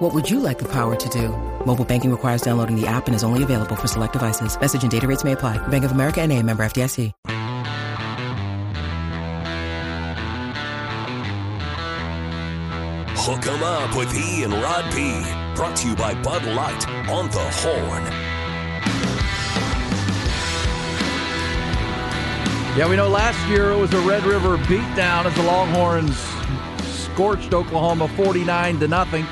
What would you like the power to do? Mobile banking requires downloading the app and is only available for select devices. Message and data rates may apply. Bank of America and a member FDIC. Hook 'em up with E and Rod B. Brought to you by Bud Light on the Horn. Yeah, we know last year it was a Red River beatdown as the Longhorns scorched Oklahoma 49 to nothing.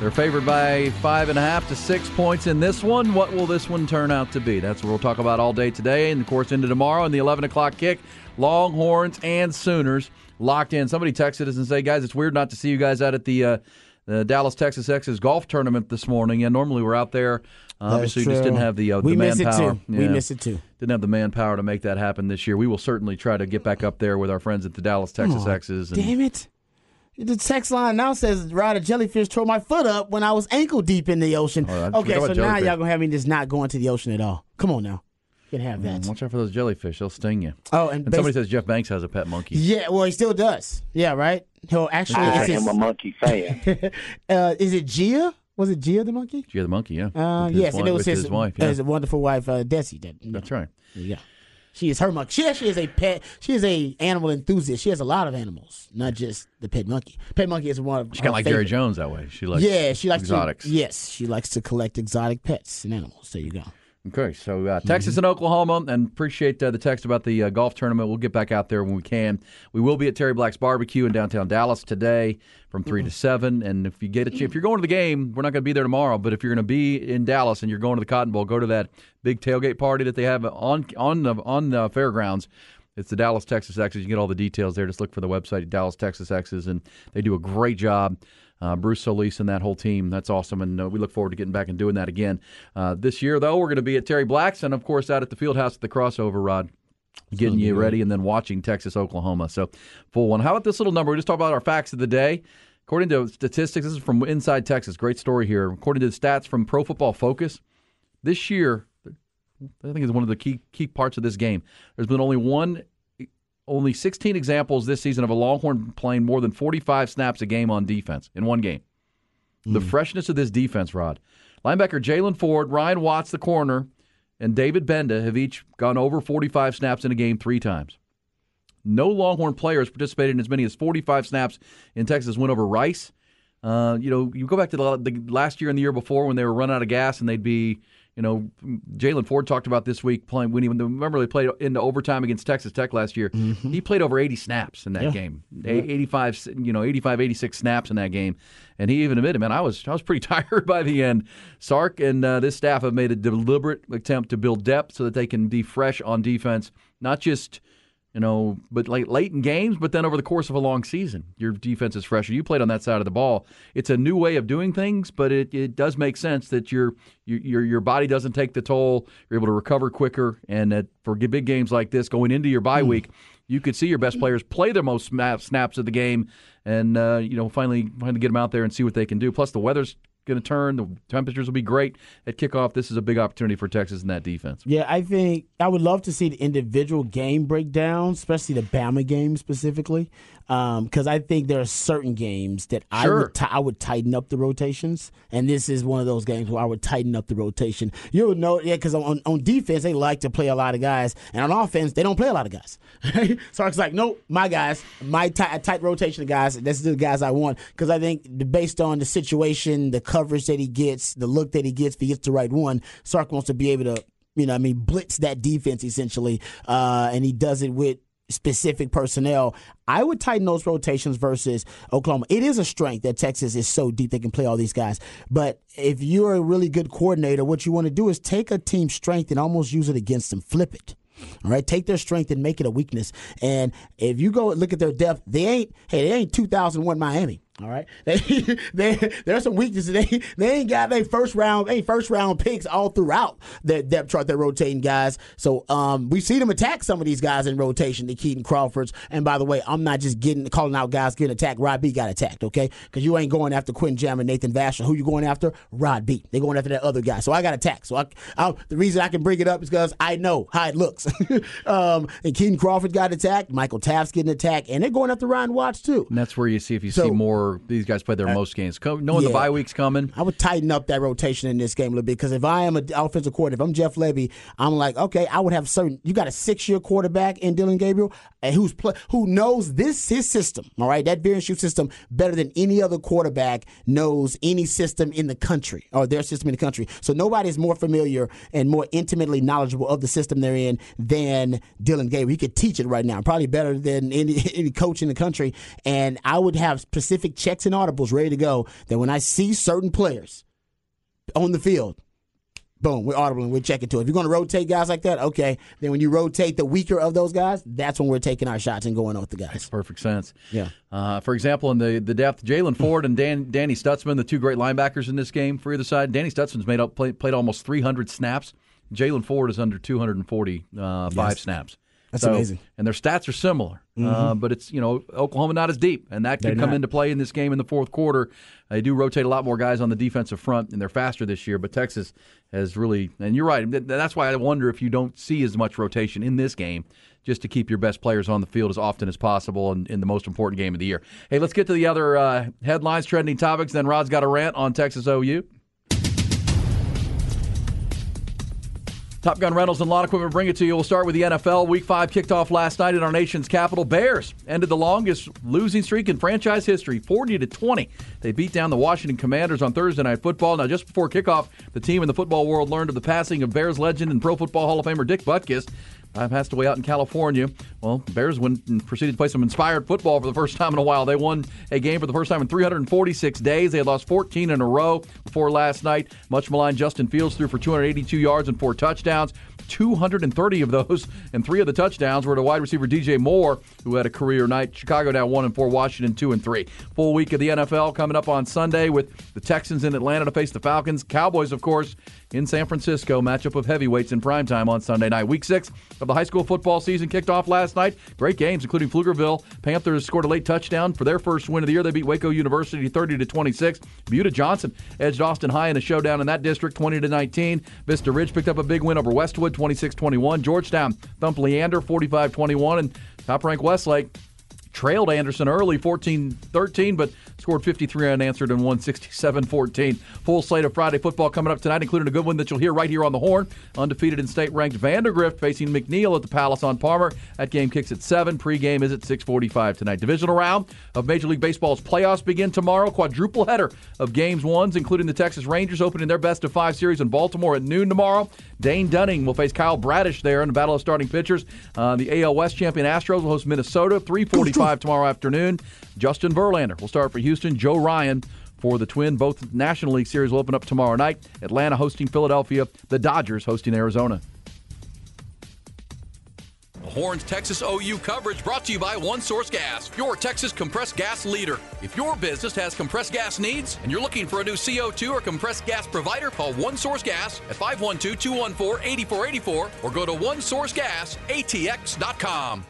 They're favored by five and a half to six points in this one. What will this one turn out to be? That's what we'll talk about all day today, and of course into tomorrow in the 11 o'clock kick. Longhorns and Sooners locked in. Somebody texted us and said, guys, it's weird not to see you guys out at the, uh, the Dallas Texas Exes golf tournament this morning. And normally we're out there. Uh, obviously, we just didn't have the uh, we the miss manpower. it too. We Yeah. miss it too. Didn't have the manpower to make that happen this year. We will certainly try to get back up there with our friends at the Dallas Texas Aw, Exes. And Damn it. The text line now says Rod a jellyfish tore my foot up when I was ankle deep in the ocean. Oh, okay, so now y'all gonna have me just not going to the ocean at all. Come on now. You can have that. Watch out for those jellyfish; they'll sting you. Oh, and, And basi- somebody says Jeff Banks has a pet monkey. Yeah, well, he still does. Yeah, right. He'll actually. I am his- a monkey fan. uh, is it Gia? Was it Gia the monkey? Gia the monkey, yeah. Uh, With his yes, and it was his, his wife. Yeah. his wonderful wife, uh, Desi. That, That's right. Yeah. She is her monkey. She actually is a pet. She is a animal enthusiast. She has a lot of animals, not just the pet monkey. Pet monkey is one of She's kind of like Jerry. Jones that way. She likes yeah, she likes exotics. To, yes, she likes to collect exotic pets and animals. There you go. Okay, so uh, Texas and Oklahoma, and appreciate uh, the text about the uh, golf tournament. We'll get back out there when we can. We will be at Terry Black's Barbecue in downtown Dallas today from 3 to seven. And if you get a if you're going to the game, we're not going to be there tomorrow. But if you're going to be in Dallas and you're going to the Cotton Bowl, go to that big tailgate party that they have on on the on the fairgrounds. It's the Dallas Texas Exes. You can get all the details there. Just look for the website, Dallas Texas Exes, and they do a great job. Uh, Bruce Solis and that whole team. That's awesome, and uh, we look forward to getting back and doing that again. Uh, this year, though, we're going to be at Terry Black's and, of course, out at the Field House at the crossover, Rod. Getting you ready and then watching Texas, Oklahoma. So, full one. How about this little number? We just talked about our facts of the day. According to statistics, this is from Inside Texas. Great story here. According to the stats from Pro Football Focus, this year, I think is one of the key key parts of this game. There's been only one, only 16 examples this season of a Longhorn playing more than 45 snaps a game on defense in one game. The freshness of this defense, Rod. Linebacker Jaylan Ford, Ryan Watts, the corner, and David Gbenda have each gone over 45 snaps in a game three times. No Longhorn players participated in as many as 45 snaps in Texas' win over Rice. Uh, you know, you go back to the, the last year and the year before when they were running out of gas and they'd be, you know, Jaylan Ford talked about this week playing when he remember they played into overtime against Texas Tech last year. He played over 80 snaps in that game, A- 85, you know, 85, 86 snaps in that game, and he even admitted, man, I was I was pretty tired by the end. Sark and uh, this staff have made a deliberate attempt to build depth so that they can be fresh on defense, not just you know, but like late in games, but then over the course of a long season, your defense is fresher. You played on that side of the ball. It's a new way of doing things, but it, it does make sense that your your your body doesn't take the toll. You're able to recover quicker, and that for big games like this, going into your bye week, you could see your best players play their most snaps of the game, and uh, you know finally finally get them out there and see what they can do. Plus, the weather's going to turn. The temperatures will be great at kickoff. This is a big opportunity for Texas in that defense. Yeah, I think I would love to see the individual game breakdowns, especially the Bama game specifically, um, because I think there are certain games that I would ti- I would tighten up the rotations, and this is one of those games where I would tighten up the rotation. You would know, yeah, because on on defense they like to play a lot of guys, and on offense they don't play a lot of guys. so I was like, nope, my guys, my tight, tight rotation of guys. This is the guys I want because I think based on the situation, the coverage that he gets, the look that he gets, if he gets the right one, Sark wants to be able to you know, I mean, blitz that defense essentially, uh, and he does it with specific personnel. I would tighten those rotations versus Oklahoma. It is a strength that Texas is so deep they can play all these guys. But if you're a really good coordinator, what you want to do is take a team's strength and almost use it against them, flip it. All right, take their strength and make it a weakness. And if you go look at their depth, they ain't hey, they ain't 2001 Miami. All right, they, they there's some weaknesses. They they ain't got their first round, they first round picks all throughout their depth chart. They're rotating guys, so um, we see them attack some of these guys in rotation. The Keaton Crawfords, and by the way, I'm not just getting calling out guys getting attacked. Rod B got attacked, okay? Because you ain't going after Quentin Jammer and Nathan Vasher. Who you going after? Rod B. They going after that other guy. So I got attacked. So I, I the reason I can bring it up is because I know how it looks. um, and Keaton Crawford got attacked. Michael Taaffe's getting attacked, and they're going after Ryan Watts too. And that's where you see if you So- see more. These guys play their uh, most games. Knowing the yeah. bye week's coming, I would tighten up that rotation in this game a little bit because if I am an offensive coordinator, if I'm Jeff Lebby, I'm like, okay, I would have certain. You got a six year quarterback in Dillon Gabriel, and who's play, who knows this his system, all right, that veer and shoot system better than any other quarterback knows any system in the country or their system in the country. So nobody is more familiar and more intimately knowledgeable of the system they're in than Dillon Gabriel. He could teach it right now, probably better than any any coach in the country. And I would have specific checks and audibles ready to go that when I see certain players on the field, boom, we're audible and we're checking to it. If you're going to rotate guys like that, okay. Then when you rotate the weaker of those guys, that's when we're taking our shots and going on with the guys. perfect sense. Yeah. Uh, for example, in the the depth, Jaylan Ford and Dan, Danny Stutsman, the two great linebackers in this game for either side. Danny Stutsman's made up play, played almost 300 snaps. Jaylan Ford is under 240 uh, five Yes. snaps. That's So- amazing. Mm-hmm. And their stats are similar, uh, but it's you know Oklahoma not as deep, and that could come not. into play in this game in the fourth quarter. They do rotate a lot more guys on the defensive front, and they're faster this year. But Texas has really, and you're right. That's why I wonder if you don't see as much rotation in this game, just to keep your best players on the field as often as possible in, in the most important game of the year. Hey, let's get to the other uh, headlines, trending topics. Then Rod's got a rant on Texas OU. Top Gun Rentals and Lawn Equipment bring it to you. We'll start with the NFL. Week five kicked off last night in our nation's capital. Bears ended the longest losing streak in franchise history, 40 to 20. They beat down the Washington Commanders on Thursday Night Football. Now, just before kickoff, the team in the football world learned of the passing of Bears legend and Pro Football Hall of Famer Dick Butkus. I passed away out in California. Well, Bears went and proceeded to play some inspired football for the first time in a while. They won a game for the first time in 346 days. They had lost 14 in a row before last night. Much maligned Justin Fields threw for 282 yards and four touchdowns. 230 of those, and three of the touchdowns were to wide receiver DJ Moore, who had a career night. Chicago now one and four, Washington two and three. Full week of the NFL coming up on Sunday with the Texans in Atlanta to face the Falcons. Cowboys, of course, in San Francisco. Matchup of heavyweights in primetime on Sunday night. Week six of the high school football season kicked off last night. Great games, including Pflugerville. Panthers scored a late touchdown for their first win of the year. They beat Waco University 30 to 26. Buda Johnson edged Austin High in a showdown in that district 20 to 19. Vista Ridge picked up a big win over Westwood 26-21. Georgetown thumped Leander 45-21 and top-ranked Westlake trailed Anderson early 14-13 but scored 53 unanswered and won 67-14 full slate of friday football coming up tonight including a good one that you'll hear right here on the horn. Undefeated and state ranked vandegrift facing mcneil at the palace on palmer. That game kicks at 7 pregame is at 6.45 tonight. Divisional round of major league baseball's playoffs begin tomorrow. Quadruple header of games ones including the texas rangers opening their best of five series in baltimore at noon tomorrow dane dunning will face kyle bradish there in the battle of starting pitchers uh, the al west champion astros will host minnesota 345 tomorrow afternoon. Justin Verlander will start for Houston. Joe Ryan for the Twin. Both National League series will open up tomorrow night. Atlanta hosting Philadelphia. The Dodgers hosting Arizona. Horns Texas OU coverage brought to you by One Source Gas, your Texas compressed gas leader. If your business has compressed gas needs and you're looking for a new CO2 or compressed gas provider, call One Source Gas at 512 214 8484 or go to OneSourceGasATX.com.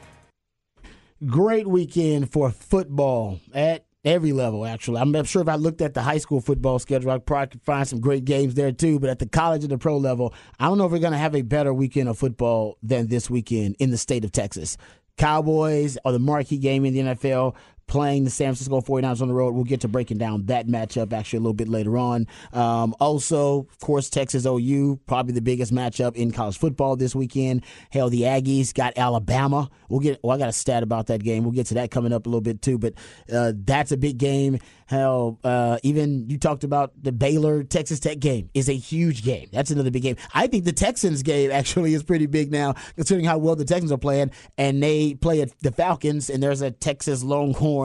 Great weekend for football at every level, actually. I'm, sure if I looked at the high school football schedule, I probably could find some great games there too. But at the college and the pro level, I don't know if we're going to have a better weekend of football than this weekend in the state of Texas. Cowboys are the marquee game in the NFL. Playing the San Francisco 49ers on the road. We'll get to breaking down that matchup actually a little bit later on. Um, also, of course, Texas OU, probably the biggest matchup in college football this weekend. Hell, the Aggies got Alabama. We'll get, well, I got a stat about that game. We'll get to that coming up a little bit too, but uh, that's a big game. Hell, uh, even you talked about the Baylor Texas Tech game is a huge game. That's another big game. I think the Texans game actually is pretty big now, considering how well the Texans are playing, and they play at the Falcons, and there's a Texas Longhorn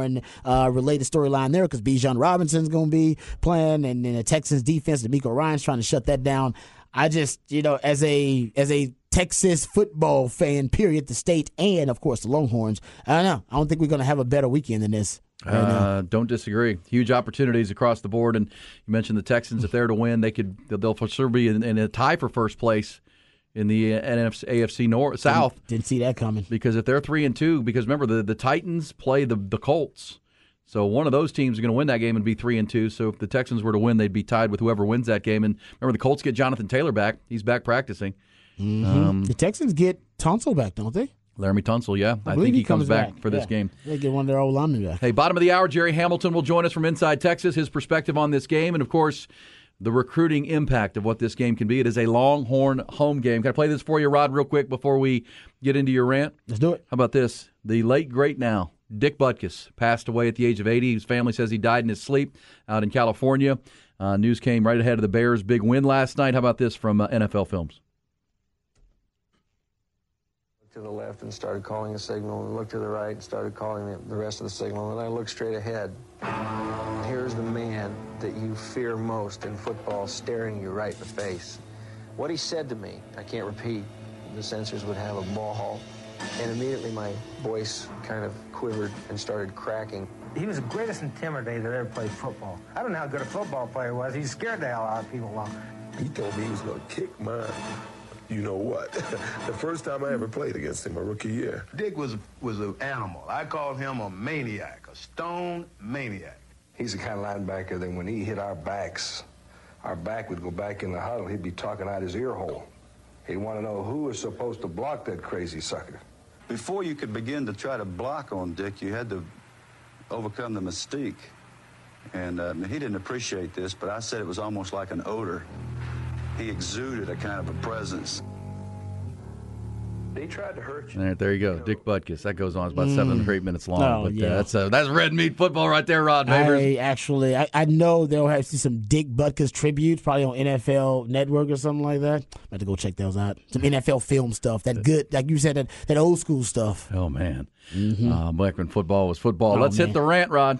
uh, related storyline there because Bijan Robinson's going to be playing, and then the Texans defense, DeMeco Ryans trying to shut that down. I just, you know, as a as a Texas football fan, period, the state, and of course the Longhorns. I don't know. I don't think we're going to have a better weekend than this. Uh, don't disagree. Huge opportunities across the board, and you mentioned the Texans. If they're to win, they could they'll for sure be in, in a tie for first place in the uh, NFC, AFC North South. Didn't, didn't see that coming. Because if they're three and two, because remember the the Titans play the the Colts, so one of those teams is going to win that game and be three and two. So if the Texans were to win, they'd be tied with whoever wins that game. And remember, the Colts get Jonathan Taylor back. He's back practicing. Mm-hmm. Um, the Texans get Tunsil back, don't they? Laremy Tunsil, yeah. I, I think he, he comes, comes back, back, for this yeah. game. They get one of their old linemen back. Hey, bottom of the hour, Jerry Hamilton will join us from inside Texas, his perspective on this game, and of course, the recruiting impact of what this game can be. It is a Longhorn home game. Can I play this for you, Rod, real quick before we get into your rant? Let's do it. How about this? The late, great now, Dick Butkus, passed away at the age of 80. His family says he died in his sleep out in California. Uh, news came right ahead of the Bears' big win last night. How about this from uh, NFL Films? To the left and started calling a signal, and looked to the right and started calling the, the rest of the signal, and I looked straight ahead. Here's the man that you fear most in football staring you right in the face. What he said to me, I can't repeat. The censors would have a ball. And immediately my voice kind of quivered and started cracking. He was the greatest intimidator that ever played football. I don't know how good a football player was. He scared the hell out of people along. He told me he was going to kick my you know what? the first time I ever played against him, a rookie year. Dick was was an animal. I called him a maniac, a stone maniac. He's the kind of linebacker that when he hit our backs, our back would go back in the huddle. He'd be talking out his ear hole. He'd want to know who was supposed to block that crazy sucker. Before you could begin to try to block on Dick, you had to overcome the mystique. And uh, he didn't appreciate this, but I said it was almost like an odor he exuded a kind of a presence. They tried to hurt you. There, there you go, Dick Butkus. That goes on. It's about mm. seven or eight minutes long, oh, but yeah. uh, that's uh, that's red meat football right there, Rod Babers. I actually, I, I know they'll have some Dick Butkus tributes, probably on NFL Network or something like that. I have to go check those out. Some NFL film stuff. That good, like you said, that, that old school stuff. Oh man, mm-hmm. uh, back when football was football. Oh, Let's man. hit the rant, Rod.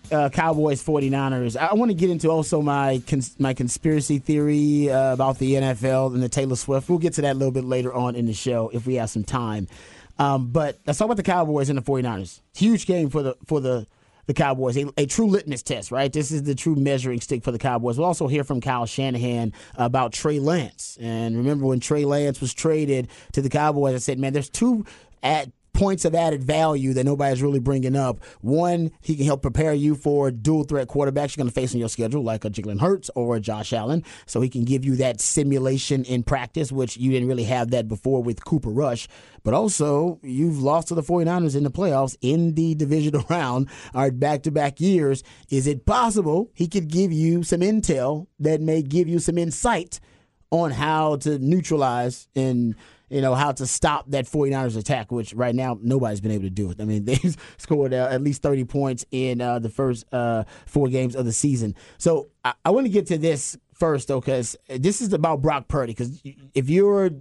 uh, Cowboys 49ers. I want to get into also my cons- my conspiracy theory uh, about the NFL and the Taylor Swift. We'll get to that a little bit later on in the show if we have some time. Um, but let's talk about the Cowboys and the 49ers. Huge game for the for the the Cowboys, a, a, true litmus test, right? This is the true measuring stick for the Cowboys. We'll also hear from Kyle Shanahan about Trey Lance. And remember when Trey Lance was traded to the Cowboys, I said, man, there's two at points of added value that nobody's really bringing up. One, he can help prepare you for dual threat quarterbacks you're going to face on your schedule, like a Jalen Hurts or a Josh Allen. So he can give you that simulation in practice, which you didn't really have that before with Cooper Rush. But also, you've lost to the 49ers in the playoffs in the divisional round, our back to back years. Is it possible he could give you some intel that may give you some insight on how to neutralize and you know, how to stop that 49ers attack, which right now nobody's been able to do it. I mean, they've scored uh, at least 30 points in uh, the first uh, four games of the season. So I, I want to get to this first, though, because this is about Brock Purdy. Because if you're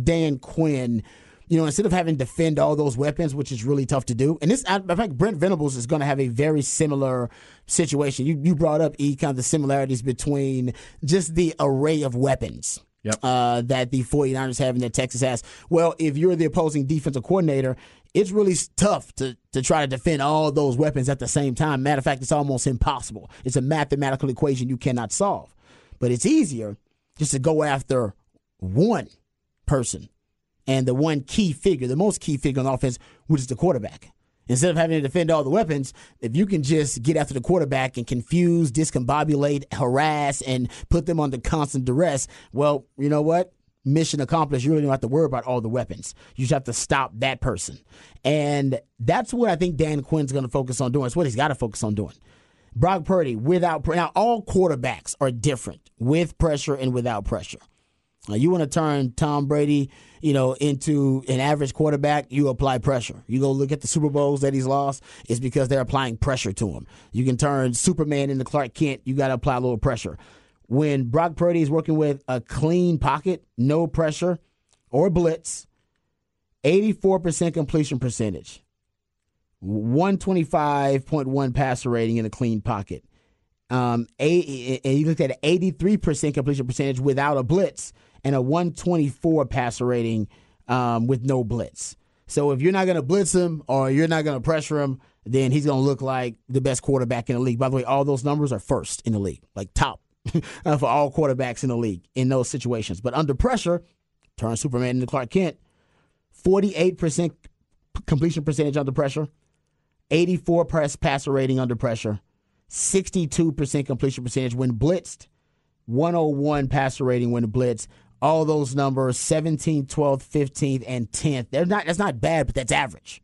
Dan Quinn, you know, instead of having to defend all those weapons, which is really tough to do, and this, in fact, Brent Venables is going to have a very similar situation. You you brought up e kind of the similarities between just the array of weapons Yep. uh, that the 49ers have and that Texas has. Well, if you're the opposing defensive coordinator, it's really tough to, to try to defend all those weapons at the same time. Matter of fact, it's almost impossible. It's a mathematical equation you cannot solve. But it's easier just to go after one person and the one key figure, the most key figure on offense, which is the quarterback. Instead of having to defend all the weapons, if you can just get after the quarterback and confuse, discombobulate, harass, and put them under constant duress, well, you know what? Mission accomplished. You really don't have to worry about all the weapons. You just have to stop that person. And that's what I think Dan Quinn's going to focus on doing. It's what he's got to focus on doing. Brock Purdy, without now, all quarterbacks are different with pressure and without pressure. Uh, you want to turn Tom Brady, you know, into an average quarterback, you apply pressure. You go look at the Super Bowls that he's lost, it's because they're applying pressure to him. You can turn Superman into Clark Kent, you got to apply a little pressure. When Brock Purdy is working with a clean pocket, no pressure or blitz, 84% completion percentage, 125.1 passer rating in a clean pocket. Um, a, and you looked at an 83% completion percentage without a blitz and a 124 passer rating um, with no blitz. So if you're not going to blitz him or you're not going to pressure him, then he's going to look like the best quarterback in the league. By the way, all those numbers are first in the league, like top for all quarterbacks in the league in those situations. But under pressure, turn Superman into Clark Kent. 48% completion percentage under pressure, 84 press passer rating under pressure, 62% completion percentage when blitzed, 101 passer rating when blitzed. All those numbers 17th, 12th, 15th, and 10th. They're not that's not bad, but that's average.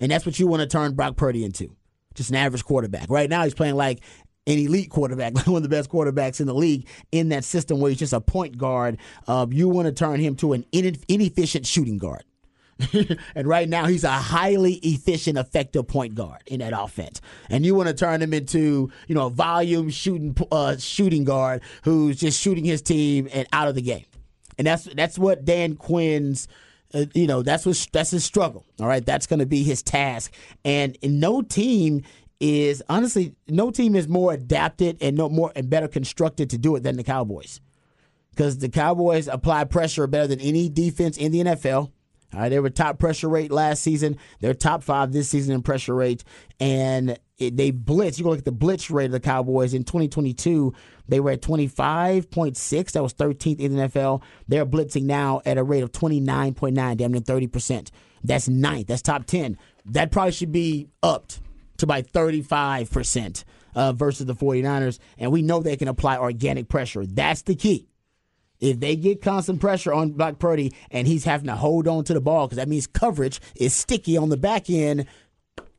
And that's what you want to turn Brock Purdy into. Just an average quarterback. Right now he's playing like an elite quarterback, one of the best quarterbacks in the league in that system where he's just a point guard. You want to turn him to an inefficient shooting guard. and right now he's a highly efficient, effective point guard in that offense. And you want to turn him into, you know, a volume shooting uh, shooting guard who's just shooting his team and out of the game. And that's that's what Dan Quinn's uh, you know, that's what that's his struggle. All right, that's going to be his task. And no team is honestly no team is more adapted and no more and better constructed to do it than the Cowboys. Because the Cowboys apply pressure better than any defense in the NFL. All right, they were top pressure rate last season. They're top five this season in pressure rate, and it, they blitz. You go look at the blitz rate of the Cowboys in 2022. They were at 25.6. That was 13th in the NFL. They're blitzing now at a rate of 29.9, damn near 30 percent. That's ninth. That's top 10. That probably should be upped to by 35 percent uh, versus the 49ers. And we know they can apply organic pressure. That's the key. If they get constant pressure on Brock Purdy and he's having to hold on to the ball because that means coverage is sticky on the back end,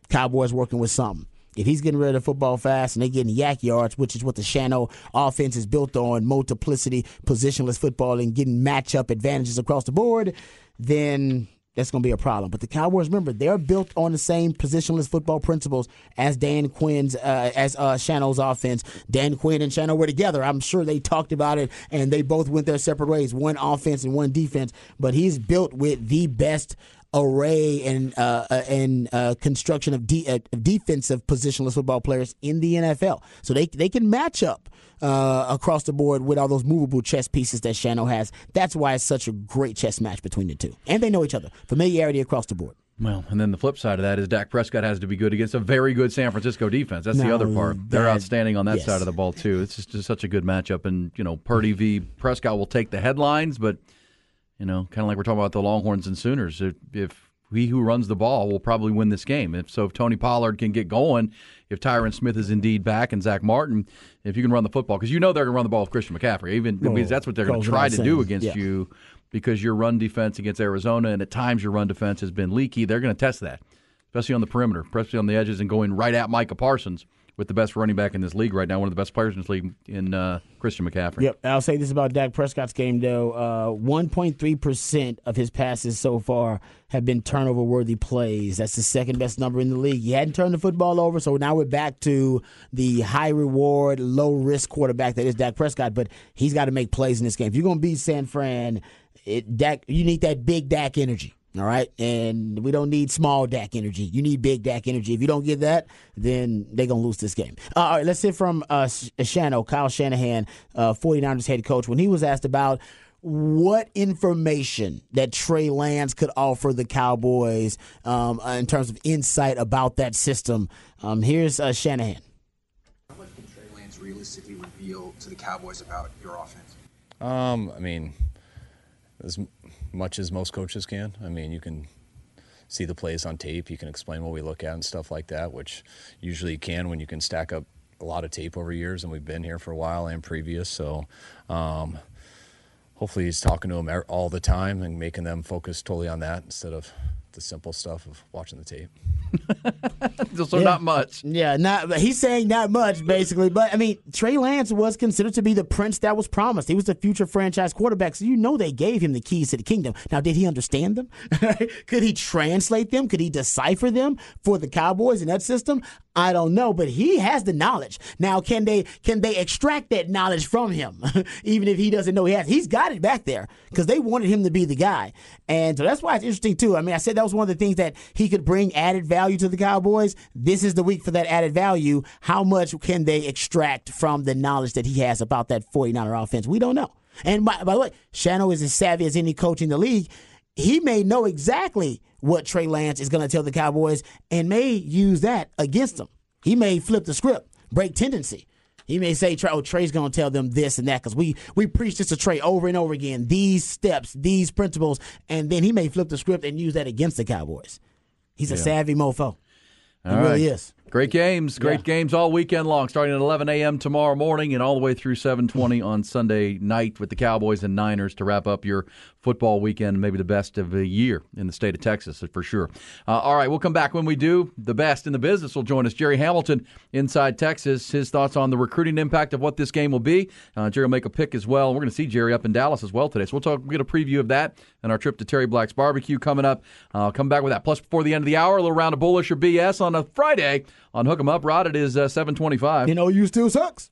Cowboys working with something. If he's getting rid of the football fast and they're getting YAC yards, which is what the Shano offense is built on, multiplicity, positionless football, and getting matchup advantages across the board, then that's going to be a problem. But the Cowboys, remember, they're built on the same positionless football principles as Dan Quinn's, uh, as uh, offense. Dan Quinn and Shano were together. I'm sure they talked about it, and they both went their separate ways, one offense and one defense. But he's built with the best array and uh, uh and uh, construction of, de- uh, defensive positionless football players in the NFL. So they they can match up uh, across the board with all those movable chess pieces that Shano has. That's why it's such a great chess match between the two, and they know each other. Familiarity across the board. Well, and then the flip side of that is Dak Prescott has to be good against a very good San Francisco defense. That's the other part. They're that- outstanding on that yes. side of the ball too. It's just, just such a good matchup, and you know Purdy v Prescott will take the headlines, but you know, kind of like we're talking about the Longhorns and Sooners. If, if he who runs the ball will probably win this game. If so, if Tony Pollard can get going, if Tyron Smith is indeed back, and Zack Martin, if you can run the football, because you know they're going to run the ball with Christian McCaffrey. Even Oh, because that's what they're going to try to do against Yeah. you, because your run defense against Arizona, and at times your run defense has been leaky. They're going to test that, especially on the perimeter, especially on the edges, and going right at Micah Parsons with the best running back in this league right now, one of the best players in this league in uh, Christian McCaffrey. Yep. I'll say this about Dak Prescott's game, though. Uh, 1.3% of his passes so far have been turnover worthy plays. That's the second best number in the league. He hadn't turned the football over, so now we're back to the high reward, low risk quarterback that is Dak Prescott, but he's got to make plays in this game. If you're going to beat San Fran, it, Dak, you need that big Dak energy. All right, and we don't need small Dak energy. You need big Dak energy. If you don't get that, then they're gonna lose this game. Uh, all right, let's hear from uh, Shano, Kyle Shanahan, uh, 49ers head coach, when he was asked about what information that Trey Lance could offer the Cowboys um, uh, in terms of insight about that system. Um, here's uh, Shanahan. What can Trey Lance realistically reveal to the Cowboys about your offense? Um, I mean, as m- much as most coaches can. I mean, you can see the plays on tape. You can explain what we look at and stuff like that, which usually you can when you can stack up a lot of tape over years, and we've been here for a while and previous. So, um, hopefully, he's talking to them er- all the time and making them focus totally on that instead of the simple stuff of watching the tape. so Yeah. not much. Yeah, not. He's saying not much, basically. But I mean, Trey Lance was considered to be the prince that was promised. He was the future franchise quarterback, so you know they gave him the keys to the kingdom. Now, did he understand them? Could he translate them? Could he decipher them for the Cowboys in that system? I don't know, but he has the knowledge. Now, can they can they extract that knowledge from him, even if he doesn't know he has? He's got it back there because they wanted him to be the guy, and so that's why it's interesting too. I mean, I said that was one of the things that he could bring added value to the Cowboys. This is the week for that added value. How much can they extract from the knowledge that he has about that 49er offense? We don't know. And by, by the way, Shano is as savvy as any coach in the league. He may know exactly what Trey Lance is going to tell the Cowboys and may use that against them. He may flip the script, break tendency. He may say, oh, Trey's going to tell them this and that because we, we preach this to Trey over and over again, these steps, these principles, and then he may flip the script and use that against the Cowboys. He's a savvy mofo. He All really right. is. Great games, great games all weekend long, starting at 11 a.m. tomorrow morning and all the way through 7:20 on Sunday night with the Cowboys and Niners to wrap up your football weekend, maybe the best of the year in the state of Texas for sure. Uh, all right, we'll come back when we do. The best in the business will join us, Jerry Hamilton, inside Texas. His thoughts on the recruiting impact of what this game will be. Uh, Jerry will make a pick as well. We're going to see Jerry up in Dallas as well today, so we'll talk. We'll get a preview of that and our trip to Terry Black's barbecue coming up. Uh, I'll come back with that. Plus, before the end of the hour, a little round of bullish or BS on a Friday on Hook 'em Up. Rod, it is uh, 725. You know, you still sucks.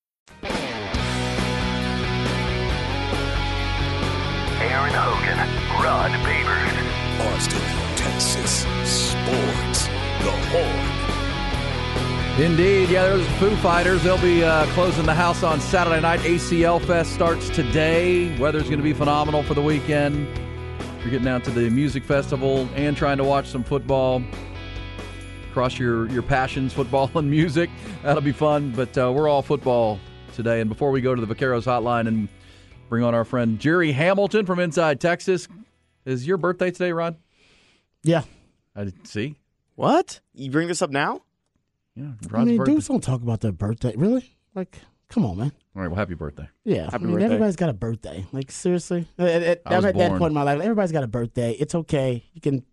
Rod Babers. Austin, Texas. Sports. The Horn. Indeed, yeah, there's Foo Fighters. They'll be uh, closing the house on Saturday night. ACL Fest starts today. Weather's going to be phenomenal for the weekend. You're getting out to the music festival and trying to watch some football. Cross your, your passions, football and music. That'll be fun. But uh, we're all football today. And before we go to the Vaqueros hotline and bring on our friend Jerry Hamilton from Inside Texas, is your birthday today, Rod? Yeah. I didn't see. What? You bring this up now? Yeah, I Rod's mean, birthday. dudes don't talk about their birthday. Really? Like, come on, man. All right, well, happy birthday. Yeah, Happy I mean, birthday. everybody's got a birthday. Like seriously, uh, At- at- I was I'm at that born. point in my life. Everybody's got a birthday. It's okay. You can,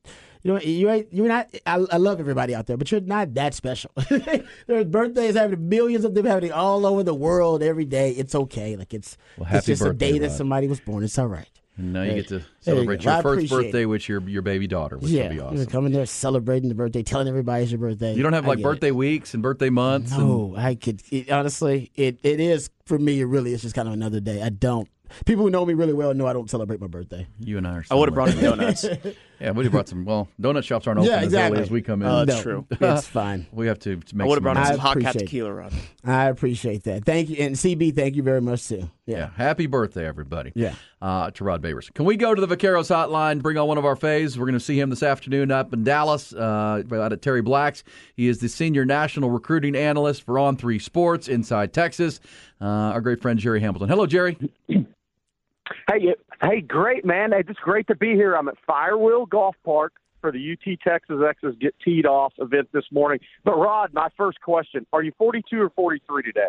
you know, you ain't, you're not. I, I love everybody out there, but you're not that special. There's birthdays happening, millions of them happening all over the world every day. It's okay. Like it's, Well, it's happy just a birthday, day that Rod. somebody was born. It's all right. And now you get to there you celebrate go. your I first birthday it. with your your baby daughter, which yeah, will be you're awesome. coming there celebrating the birthday, telling everybody it's your birthday. You don't have like get it. birthday weeks and birthday months. and- No, I could it, honestly. It it is for me. It really is just kind of another day. I don't. People who know me really well know I don't celebrate my birthday. You and I are. I would have brought him donuts. yeah, we would have brought some. Well, donut shops aren't open Yeah, as early as we come in. Oh, that's No, true. It's fine. we have to, to I make. would have brought some hot cat tequila, Rod. I appreciate that. Thank you, and CB, thank you very much too. Yeah. Yeah, Happy birthday, everybody. Yeah. Uh, to Rod Babers. Can we go to the Vaqueros hotline, bring on one of our faves? We're going to see him this afternoon up in Dallas uh, out at Terry Black's. He is the senior national recruiting analyst for On Three Sports inside Texas. Uh, our great friend Jerry Hamilton. Hello, Jerry. Hey, hey, great man! Hey, It's great to be here. I'm at Firewheel Golf Park for the UT Texas Exes Get Teed Off event this morning. But Rod, my first question: Are you 42 or 43 today?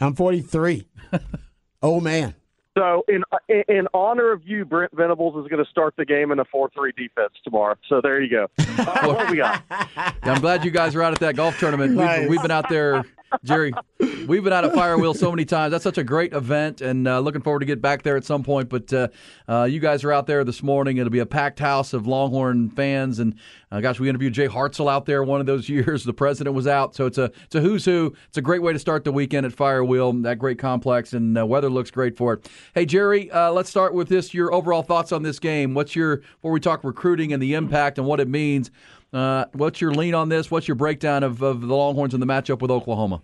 I'm 43. oh man, So, in in- in honor of you, Brent Venables is going to start the game in a 4-3 defense tomorrow. So there you go. Uh, what we got? Yeah, I'm glad you guys are out at that golf tournament. Nice. We've, we've been out there, Jerry. We've been out at Firewheel so many times. That's such a great event, and uh, looking forward to get back there at some point. But uh, uh, you guys are out there this morning. It'll be a packed house of Longhorn fans, and uh, gosh, we interviewed Jay Hartzell out there one of those years. The president was out, so it's a it's a who's who. It's a great way to start the weekend at Firewheel. That great complex, and uh, weather looks great for it. Hey, Jerry, uh, let's start with this. Your overall thoughts on this game? What's your before we talk recruiting and the impact and what it means? Uh, what's your lean on this? What's your breakdown of, of the Longhorns and the matchup with Oklahoma?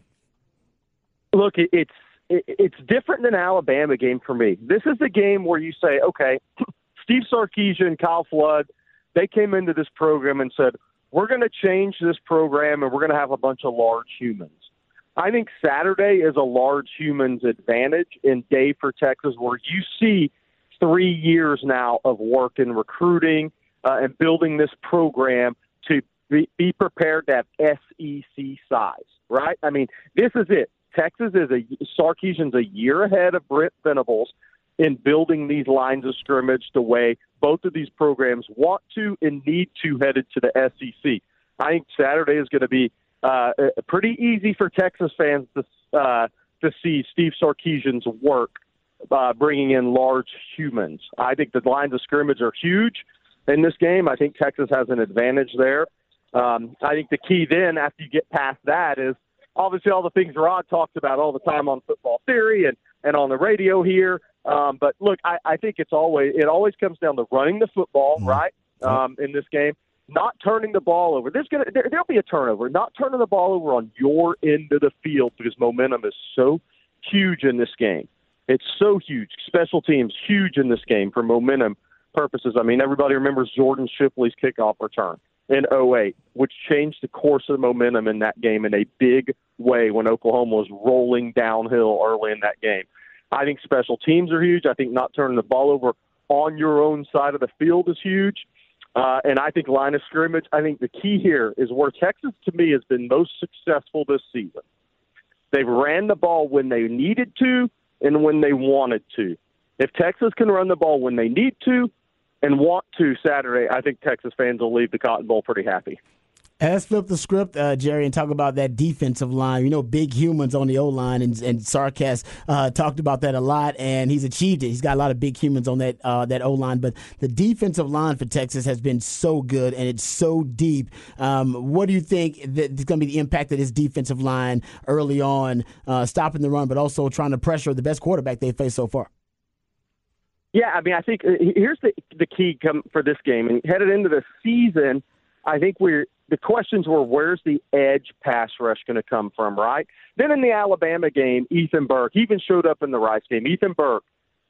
Look, it's it, it's different than Alabama game for me. This is the game where you say, okay, Steve Sarkisian, Kyle Flood, they came into this program and said, we're going to change this program and we're going to have a bunch of large humans. I think Saturday is a large humans advantage in day for Texas where you see three years now of work in recruiting uh, and building this program to be, be prepared to have SEC size, right? I mean, this is it. Texas is a Sarkisian's a year ahead of Brent Venables in building these lines of scrimmage the way both of these programs want to and need to headed to the SEC. I think Saturday is going to be uh, pretty easy for Texas fans to uh, to see Steve Sarkisian's work uh, bringing in large humans. I think the lines of scrimmage are huge in this game. I think Texas has an advantage there. Um, I think the key then, after you get past that, is obviously all the things Rod talks about all the time on football theory and, and on the radio here. Um, but look, I, I think it's always it always comes down to running the football, mm-hmm. right? Um, in this game, not turning the ball over. There's gonna there, there'll be a turnover. Not turning the ball over on your end of the field because momentum is so huge in this game. It's so huge. Special teams huge in this game for momentum purposes. I mean, everybody remembers Jordan Shipley's kickoff return in 08, which changed the course of momentum in that game in a big way when Oklahoma was rolling downhill early in that game. I think special teams are huge. I think not turning the ball over on your own side of the field is huge. Uh, and I think line of scrimmage, I think the key here is where Texas, to me, has been most successful this season. They've ran the ball when they needed to and when they wanted to. If Texas can run the ball when they need to and want to Saturday, I think Texas fans will leave the Cotton Bowl pretty happy. Let's flip the script, uh, Jerry, and talk about that defensive line. You know, big humans on the O line, and, and Sarkis uh, talked about that a lot, and he's achieved it. He's got a lot of big humans on that uh, that O line, but the defensive line for Texas has been so good and it's so deep. Um, what do you think that is going to be the impact of this defensive line early on, uh, stopping the run, but also trying to pressure the best quarterback they've faced so far? Yeah, I mean, I think uh, here's the the key come for this game, and headed into the season. I think we're the questions were where's the edge pass rush going to come from, right? Then in the Alabama game, Ethan Burke even showed up in the Rice game. Ethan Burke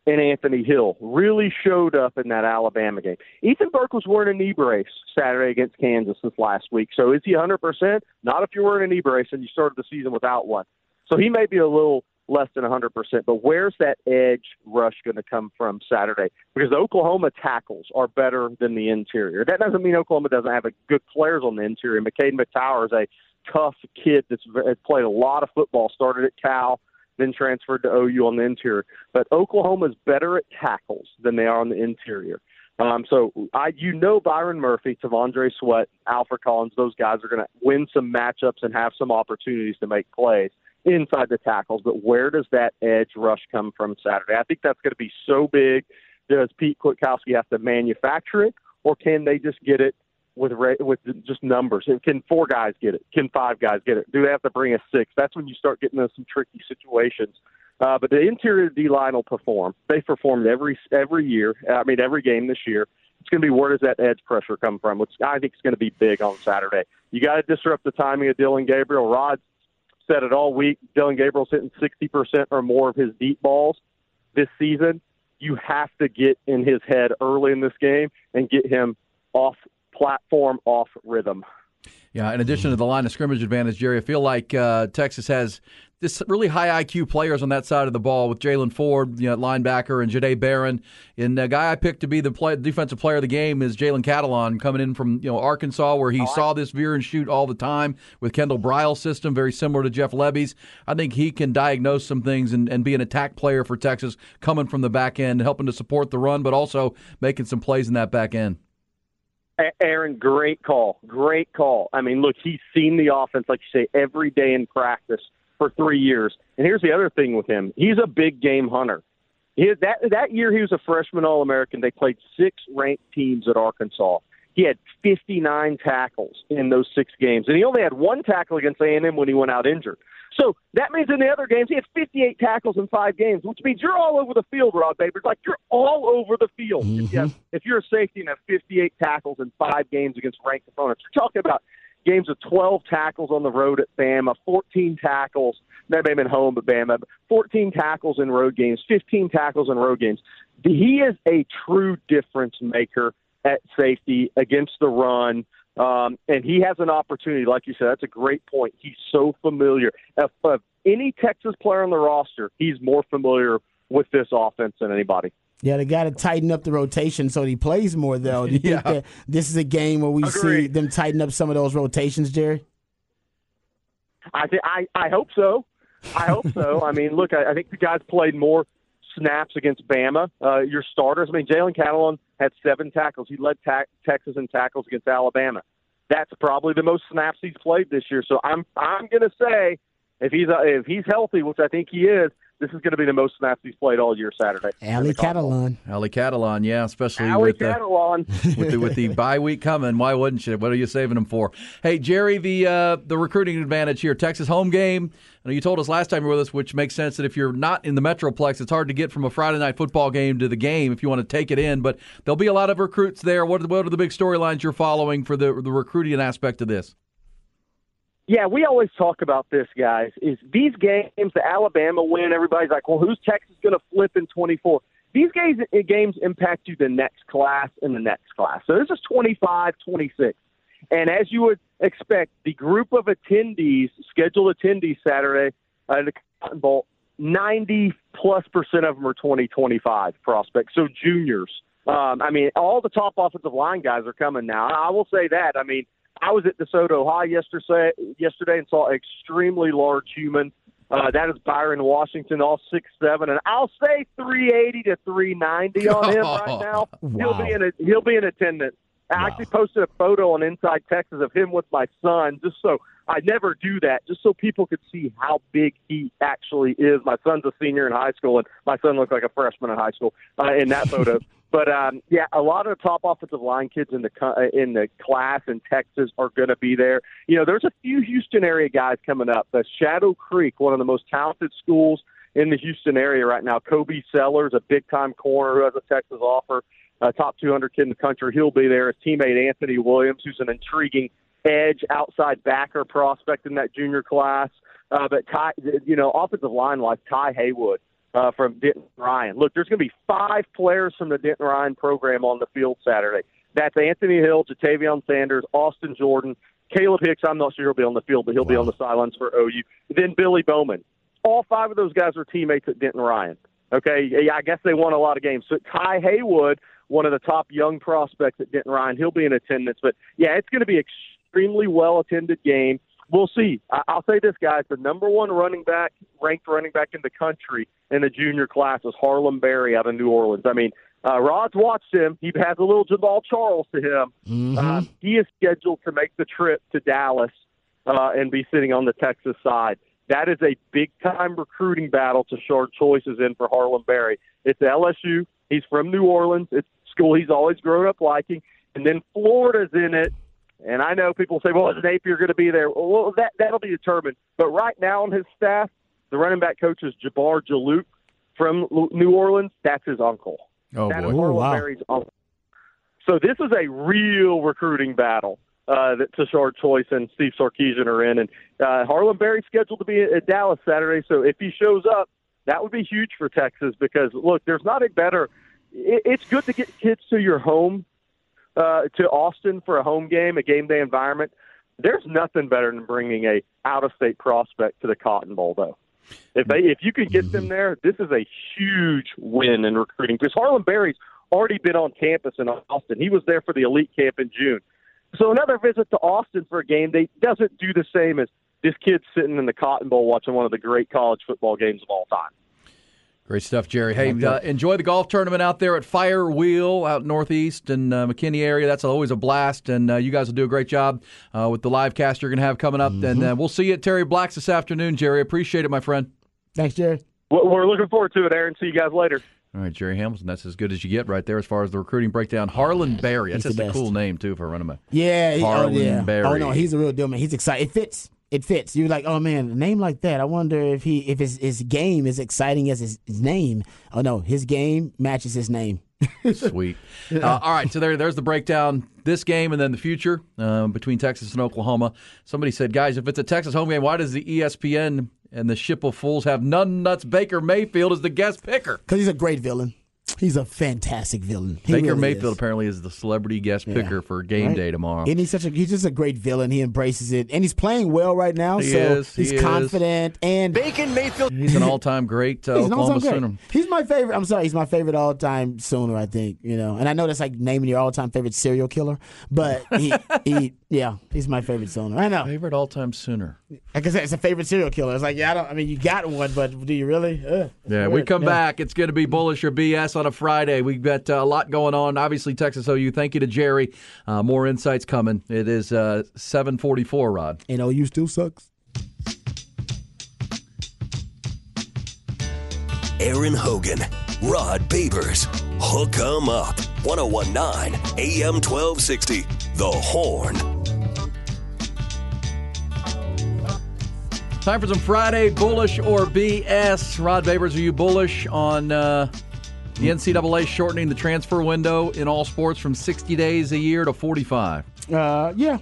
and Anthony Hill really showed up in that Alabama game. Ethan Burke was wearing a knee brace Saturday against Kansas this last week. So is he 100%? Not if you're wearing a knee brace and you started the season without one. So he may be a little less than 100%. But where's that edge rush going to come from Saturday? Because the Oklahoma tackles are better than the interior. That doesn't mean Oklahoma doesn't have a good players on the interior. McKade Mettauer is a tough kid that's played a lot of football, started at Cal, then transferred to OU on the interior. But Oklahoma's better at tackles than they are on the interior. Um, so I, you know, Byron Murphy, T'Vondre Sweat, Alfred Collins, those guys are going to win some matchups and have some opportunities to make plays inside the tackles, but where does that edge rush come from Saturday? I think that's going to be so big. Does Pete Kwiatkowski have to manufacture it, or can they just get it with with just numbers? Can four guys get it? Can five guys get it? Do they have to bring a six? That's when you start getting into some tricky situations. Uh, but the interior D line will perform. They've performed every every year. I mean, every game this year. It's going to be where does that edge pressure come from? Which I think is going to be big on Saturday. You got to disrupt the timing of Dillon Gabriel. Rod's said it all week. Dillon Gabriel's hitting 60% or more of his deep balls this season. You have to get in his head early in this game and get him off platform, off rhythm. Yeah, in addition to the line of scrimmage advantage, Jerry, I feel like uh, Texas has this really high IQ players on that side of the ball with Jaylan Ford, you know, linebacker, and Jahdae Barron. And the guy I picked to be the play, defensive player of the game is Jalen Catalon, coming in from you know Arkansas, where he oh, saw this veer and shoot all the time with Kendall Briles' system, very similar to Jeff Lebby's. I think he can diagnose some things and, and be an attack player for Texas, coming from the back end, helping to support the run, but also making some plays in that back end. Aaron, great call. Great call. I mean, look, he's seen the offense, like you say, every day in practice for three years. And here's the other thing with him: he's a big game hunter. He, that that year he was a freshman All American. They played six ranked teams at Arkansas. He had 59 tackles in those six games, and he only had one tackle against A&M when he went out injured. So that means in the other games he had 58 tackles in five games, which means you're all over the field, Rod Babers. Like you're all over the field. Mm-hmm. If, you have, if you're a safety and have 58 tackles in five games against ranked opponents, you're talking about games of 12 tackles on the road at Bama, 14 tackles, maybe been home, but Bama, 14 tackles in road games, 15 tackles in road games. He is a true difference maker at safety against the run. Um, and he has an opportunity, like you said. That's a great point. He's so familiar. If, if any Texas player on the roster, he's more familiar with this offense than anybody. Yeah, they got to tighten up the rotation so he plays more, though. Do you Yeah. think that this is a game where we see them tighten up some of those rotations, Jerry? I think I, I hope so. I hope so. I mean, look, I, I think the guys played more snaps against Bama. Uh, your starters. I mean, Jalen Catalon had seven tackles. He led ta- Texas in tackles against Alabama. That's probably the most snaps he's played this year. So I'm I'm going to say if he's uh, if he's healthy, which I think he is, this is going to be the most snaps he's played all year Saturday. Ali Catalan. Ali Catalan, yeah, especially Ali with the, Catalan. with the with the bye week coming. Why wouldn't you? What are you saving them for? Hey, Jerry, the uh, the recruiting advantage here, Texas home game. I know you told us last time you were with us, which makes sense that if you're not in the Metroplex, it's hard to get from a Friday night football game to the game if you want to take it in. But there'll be a lot of recruits there. What are, what are the big storylines you're following for the the recruiting aspect of this? Yeah, we always talk about this, guys. Is these games, the Alabama win, everybody's like, well, who's Texas going to flip in 24? These games, games impact you the next class and the next class. So this is 25, 26. And as you would expect, the group of attendees, scheduled attendees Saturday uh, the Cotton Bowl, 90 plus percent of them are 2025 prospects, so juniors. Um, I mean, all the top offensive line guys are coming now. I will say that. I mean, I was at DeSoto High yesterday, yesterday and saw an extremely large human. Uh, that is Byron Washington, all six seven, and I'll say three eighty to three ninety on him right now. He'll be in a, he'll be in attendance. I actually posted a photo on Inside Texas of him with my son, just so I never do that, just so people could see how big he actually is. My son's a senior in high school, and my son looks like a freshman in high school uh, in that photo. But um, yeah, a lot of the top offensive line kids in the uh, in the class in Texas are going to be there. You know, there's a few Houston area guys coming up. The Shadow Creek, one of the most talented schools in the Houston area right now. Kobe Sellers, a big time corner who has a Texas offer, a top 200 kid in the country. He'll be there. His teammate Anthony Williams, who's an intriguing edge outside backer prospect in that junior class. Uh, but Ty, you know, offensive line wise, Ty Haywood uh, from Denton Ryan. Look, there's going to be five players from the Denton Ryan program on the field Saturday. That's Anthony Hill, Ja'Tavion Sanders, Austin Jordan, Caleb Hicks. I'm not sure he'll be on the field, but he'll be on the sidelines for OU. Then Billy Bowman. All five of those guys are teammates at Denton Ryan. Okay, yeah, I guess they won a lot of games. So Ty Haywood, one of the top young prospects at Denton Ryan, he'll be in attendance. But yeah, it's going to be extremely well attended game. We'll see. I- I'll say this, guys: the number one running back, ranked running back in the country in the junior class is Harlem Berry out of New Orleans. I mean, uh, Rod's watched him. He has a little Jamaal Charles to him. Mm-hmm. Um, he is scheduled to make the trip to Dallas uh, and be sitting on the Texas side. That is a big time recruiting battle to short choices in for Harlem Berry. It's LSU. He's from New Orleans. It's school he's always grown up liking. And then Florida's in it. And I know people say, well, is Napier going to be there? Well, that, that'll be determined. But right now on his staff, the running back coach is Jabbar Juluke from New Orleans. That's his uncle. Oh, That boy. is Oh, wow. Berry's uncle. So this is a real recruiting battle uh, that Tashard Choice and Steve Sarkisian are in. And uh, Harlem Berry's scheduled to be at Dallas Saturday. So if he shows up, that would be huge for Texas because, look, there's not a better it, it's good to get kids to your home, uh, to Austin for a home game, a game day environment. There's nothing better than bringing a out of state prospect to the Cotton Bowl, though. If they if you could get them there, this is a huge win in recruiting because Harlem Berry's already been on campus in Austin. He was there for the elite camp in June. So another visit to Austin for a game day doesn't do the same as this kid sitting in the Cotton Bowl watching one of the great college football games of all time. Great stuff, Jerry. Hey, uh, enjoy the golf tournament out there at Firewheel out northeast in uh, McKinney area. That's always a blast, and uh, you guys will do a great job uh, with the live cast you're going to have coming up. And uh, we'll see you at Terry Black's this afternoon, Jerry. Appreciate it, my friend. Thanks, Jerry. Well, We're looking forward to it, Aaron. See you guys later. All right, Jerry Hamilton. That's as good as you get right there as far as the recruiting breakdown. Harlem Berry. That's He's just a cool name too for a running back. Yeah, he, oh, Harlem yeah. Berry. Oh no, he's a real deal, man. He's excited. It fits. It fits. You're like, oh man, a name like that. I wonder if he, if his his game is exciting as his, his name. Oh no, his game matches his name. Sweet. Uh, all right, so there, there's the breakdown. This game and then the future um, between Texas and Oklahoma. Somebody said, guys, if it's a Texas home game, why does the ESPN and the Ship of Fools have None Nuts Baker Mayfield as the guest picker? Because he's a great villain. He's a fantastic villain. He Baker really Mayfield is. apparently is the celebrity guest Yeah. picker for game Right? day tomorrow. And he's such a he's just a great villain. He embraces it, and he's playing well right now. He so is, he he's is. confident and Baker Mayfield. He's an all-time great uh, He's Oklahoma great. Sooner. He's my favorite. I'm sorry, he's my favorite all-time Sooner. I think you know, and I know that's like naming your all-time favorite serial killer, but he, he yeah, he's my favorite Sooner. I know. Favorite all-time Sooner. Like I said, it's a favorite serial killer. It's like yeah, I don't. I mean, you got one, but do you really? Ugh, it's Yeah, we come Yeah. back. It's going to be bullish or BS on a Friday. We've got uh, a lot going on. Obviously, Texas OU. Thank you to Jerry. Uh, more insights coming. It is uh, 744, Rod. And OU still sucks. Aaron Hogan, Rod Babers, Hook 'em Up, 1019 AM 1260, The Horn. Time for some Friday bullish or BS. Rod Babers, are you bullish on uh, the NCAA shortening the transfer window in all sports from 60 days a year to 45? Uh, yeah,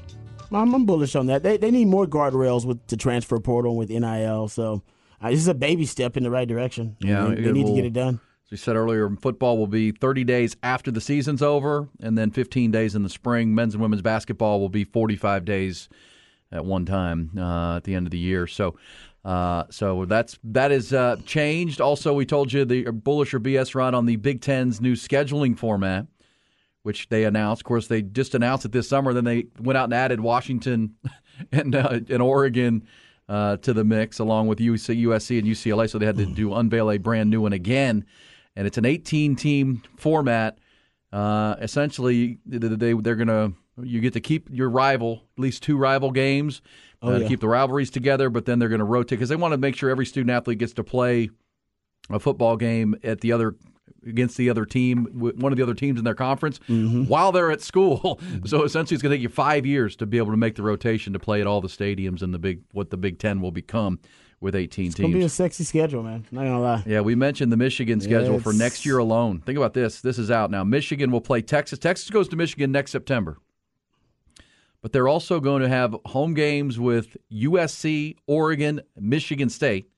I'm, I'm bullish on that. They, they need more guardrails with the transfer portal and with NIL. So uh, this is a baby step in the right direction. Yeah, they, they need will- to get it done. As we said earlier, football will be 30 days after the season's over, and then 15 days in the spring. Men's and women's basketball will be 45 days at one time uh, at the end of the year. So, uh, so that's that is uh, changed. Also, we told you the bullish or BS run on the Big Ten's new scheduling format, which they announced. Of course, they just announced it this summer. Then they went out and added Washington and uh, and Oregon uh, to the mix, along with UC, USC and UCLA. So they had to do unveil a brand new one again, and it's an 18 team format. Uh, essentially, they, they they're gonna you get to keep your rival at least two rival games Oh, uh, yeah. to keep the rivalries together, but then they're going to rotate because they want to make sure every student athlete gets to play a football game at the other against the other team, one of the other teams in their conference, Mm-hmm. while they're at school. so essentially, it's going to take you five years to be able to make the rotation to play at all the stadiums in the big what the Big Ten will become with 18 It's gonna be a sexy schedule, man. Not gonna lie. Yeah, we mentioned the Michigan schedule for next year alone. Think about this. This is out now. Michigan will play Texas. Texas goes to Michigan next September. But they're also going to have home games with USC, Oregon, Michigan State,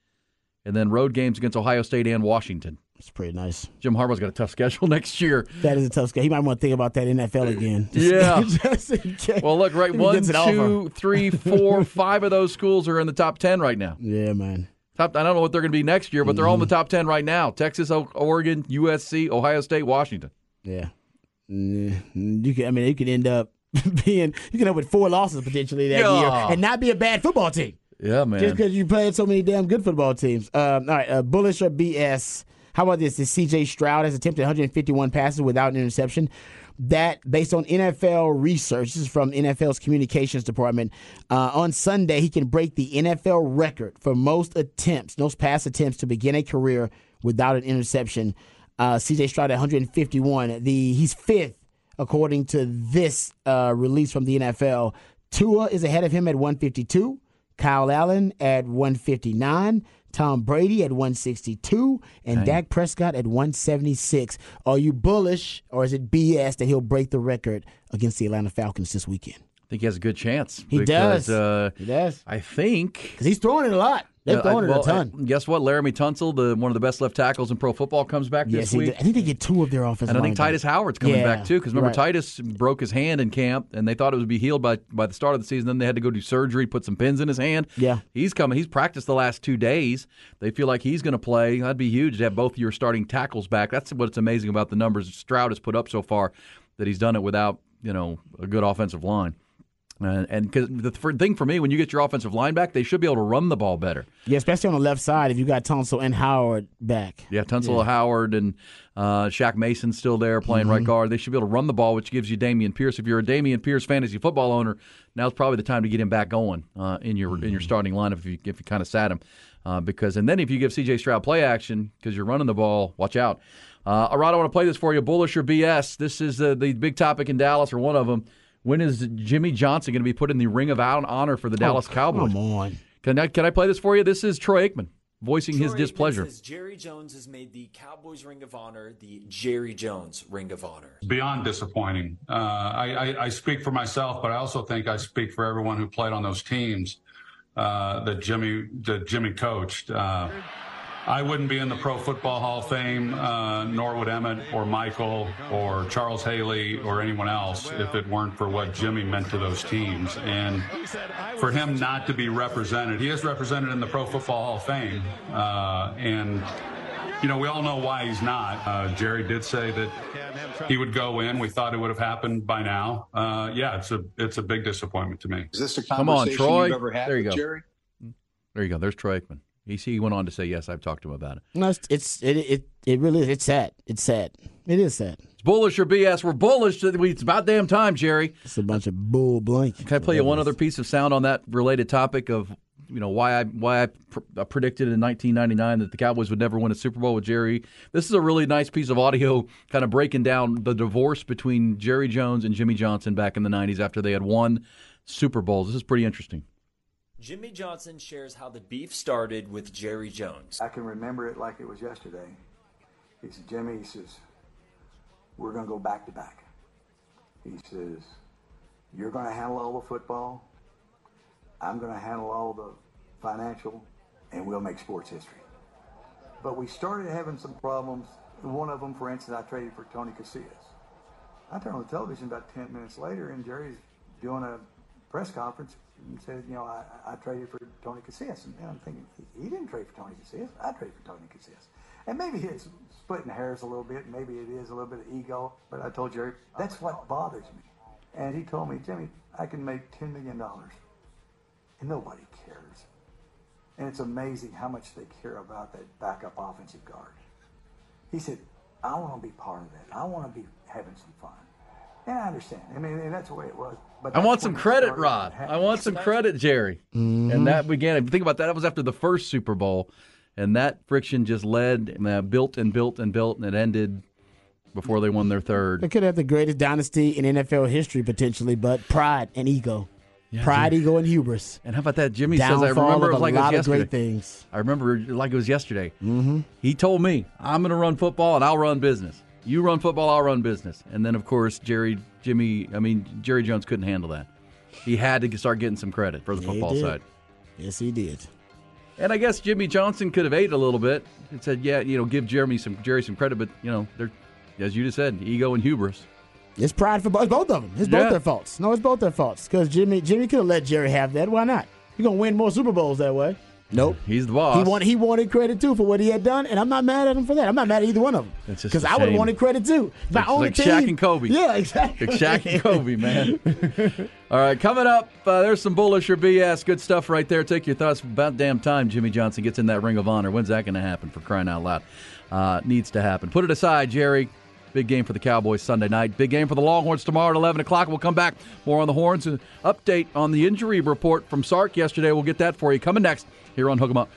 and then road games against Ohio State and Washington. It's pretty nice. Jim Harbaugh's got a tough schedule next year. That is a tough schedule. He might want to think about that NFL again. Yeah. Just in case. Well, look, right, one, it two, three, four, five of those schools are in the top ten right now. Yeah, man. Top, I don't know what they're going to be next year, but they're all in the top ten right now: Texas, Oregon, USC, Ohio State, Washington. Yeah. Mm, You could. I mean, you could end up being. You can end up with four losses potentially that Yeah. year, and not be a bad football team. Yeah, man. Just because you played so many damn good football teams. Um, all right, uh, bullish or BS? How about this? This C.J. Stroud has attempted 151 passes without an interception. That, based on NFL research, this is from NFL's communications department. Uh, on Sunday, he can break the NFL record for most attempts, most pass attempts to begin a career without an interception. Uh, C.J. Stroud at 151. The he's fifth according to this uh, release from the NFL. Tua is ahead of him at 152. Kyle Allen at 159. Tom Brady at 162. And Dang. Dak Prescott at 176. Are you bullish or is it BS that he'll break the record against the Atlanta Falcons this weekend? I think he has a good chance. He because, does. Uh, He does. I think Because he's throwing it a lot. They're Yeah, throwing I- it well, a ton. guess what? Laremy Tunsil, the one of the best left tackles in pro football, comes back yes, this week. did. I think they get two of their offensive And I think. Tytus Howard's coming Yeah, back too. Because remember, right. Tytus broke his hand in camp, and they thought it would be healed by by the start of the season. Then they had to go do surgery, put some pins in his hand. Yeah. he's coming. He's practiced the last two days. They feel like he's going to play. That'd be huge to have both your starting tackles back. That's what's amazing about the numbers Stroud has put up so far. That he's done it without you know a good offensive line. And and because the th- thing for me, when you get your offensive line back, they should be able to run the ball better. Yeah, especially on the left side if you got Tunsil and Howard back. Yeah, Tunsil and Howard and uh, Shaq Mason's still there playing Mm-hmm. right guard. They should be able to run the ball, which gives you Dameon Pierce. If you're a Dameon Pierce fantasy football owner, now's probably the time to get him back going uh, in your in Mm-hmm. your starting lineup if you if you kind of sat him. Uh, because and then if you give C.J. Stroud play action because you're running the ball, watch out. Uh, Arad, I want to play this for you. Bullish or BS? This is uh, the big topic in Dallas, or one of them. When is Jimmy Johnson going to be put in the Ring of Honor for the Dallas Cowboys? Oh, Come on. Can I can I play this for you? This is Troy Aikman voicing his Troy Aikman displeasure. says Jerry Jones has made the Cowboys Ring of Honor the Jerry Jones Ring of Honor. beyond disappointing. Uh, I, I, I speak for myself, but I also think I speak for everyone who played on those teams uh, that Jimmy that Jimmy coached. Uh, I wouldn't be in the Pro Football Hall of Fame, uh, nor would Emmett or Michael or Charles Haley or anyone else if it weren't for what Jimmy meant to those teams. And for him not to be represented, he is represented in the Pro Football Hall of Fame. Uh, and, you know, we all know why he's not. Uh, Jerry did say that he would go in. We thought it would have happened by now. Uh, yeah, it's a it's a big disappointment to me. Is this a Come on, Troy. you've ever had There you with go. Jerry? There you go. There's Troy Aikman. He, he went on to say, yes, I've talked to him about it. No, it's, it's it, it it really. It's sad. It's sad. It is sad. It's bullish or BS. We're bullish. It's about damn time, Jerry. It's a bunch of bull blank. Can I play you one other piece of sound on that related topic of you know why I why I pr- uh, predicted in 1999 that the Cowboys would never win a Super Bowl with Jerry. This is a really nice piece of audio, kind of breaking down the divorce between Jerry Jones and Jimmy Johnson back in the 90s after they had won Super Bowls. This is pretty interesting. Jimmy Johnson shares how the beef started with Jerry Jones. I can remember it like it was yesterday. He said, Jimmy, he says, we're going to go back to back. He says, you're going to handle all the football. I'm going to handle all the financial, and we'll make sports history. But we started having some problems. One of them, for instance, I traded for Tony Casillas. I turned on the television about 10 minutes later, and Jerry's doing a press conference and said, you know, I, I traded for Tony Casillas. And I'm thinking, he, he didn't trade for Tony Casillas. I traded for Tony Casillas. And maybe it's splitting hairs a little bit. Maybe it is a little bit of ego. But I told Jerry, that's what bothers me. And he told me, Jimmy, I can make $10 million. And nobody cares. And it's amazing how much they care about that backup offensive guard. He said, I want to be part of that. I want to be having some fun. And I understand. I mean, and that's the way it was. But I want some credit, Rod. I want some credit, Jerry. And that began. Think about that. That was after the first Super Bowl, and that friction just led, and uh, built and built and built, and it ended before they won their third. They could have the greatest dynasty in NFL history potentially, but pride and ego, pride, ego, and hubris. And how about that? Jimmy says, I remember of it a like it was of yesterday. great things. I remember like it was yesterday. Mm-hmm. He told me, I'm going to run football and I'll run business. You run football, I'll run business. And then, of course, Jerry, Jimmy, I mean, Jerry Jones couldn't handle that. He had to start getting some credit for the Yeah, football side. Yes, he did. And I guess Jimmy Johnson could have ate a little bit and said, "Yeah, you know, give Jeremy some Jerry some credit." But you know, they're as you just said, ego and hubris. It's pride for both, both of them. It's Yeah. both their faults. No, it's both their faults. Because Jimmy, Jimmy could have let Jerry have that. Why not? You're gonna win more Super Bowls that way. Nope. He's the boss. He wanted he wanted credit too for what he had done, and I'm not mad at him for that. I'm not mad at either one of them. Because I would have wanted credit too. My It's own like team. Shaq and Kobe. Yeah, exactly. Like Shaq and Kobe, man. All right, coming up, uh, there's some bullish or BS. Good stuff right there. Take your thoughts. About damn time Jimmy Johnson gets in that Ring of Honor. When's that going to happen for crying out loud? Uh, needs to happen. Put it aside, Jerry. Big game for the Cowboys Sunday night. Big game for the Longhorns tomorrow at 11 o'clock. We'll come back. More on the Horns. An update on the injury report from Sark yesterday. We'll get that for you. Coming next here on Hook 'em Up.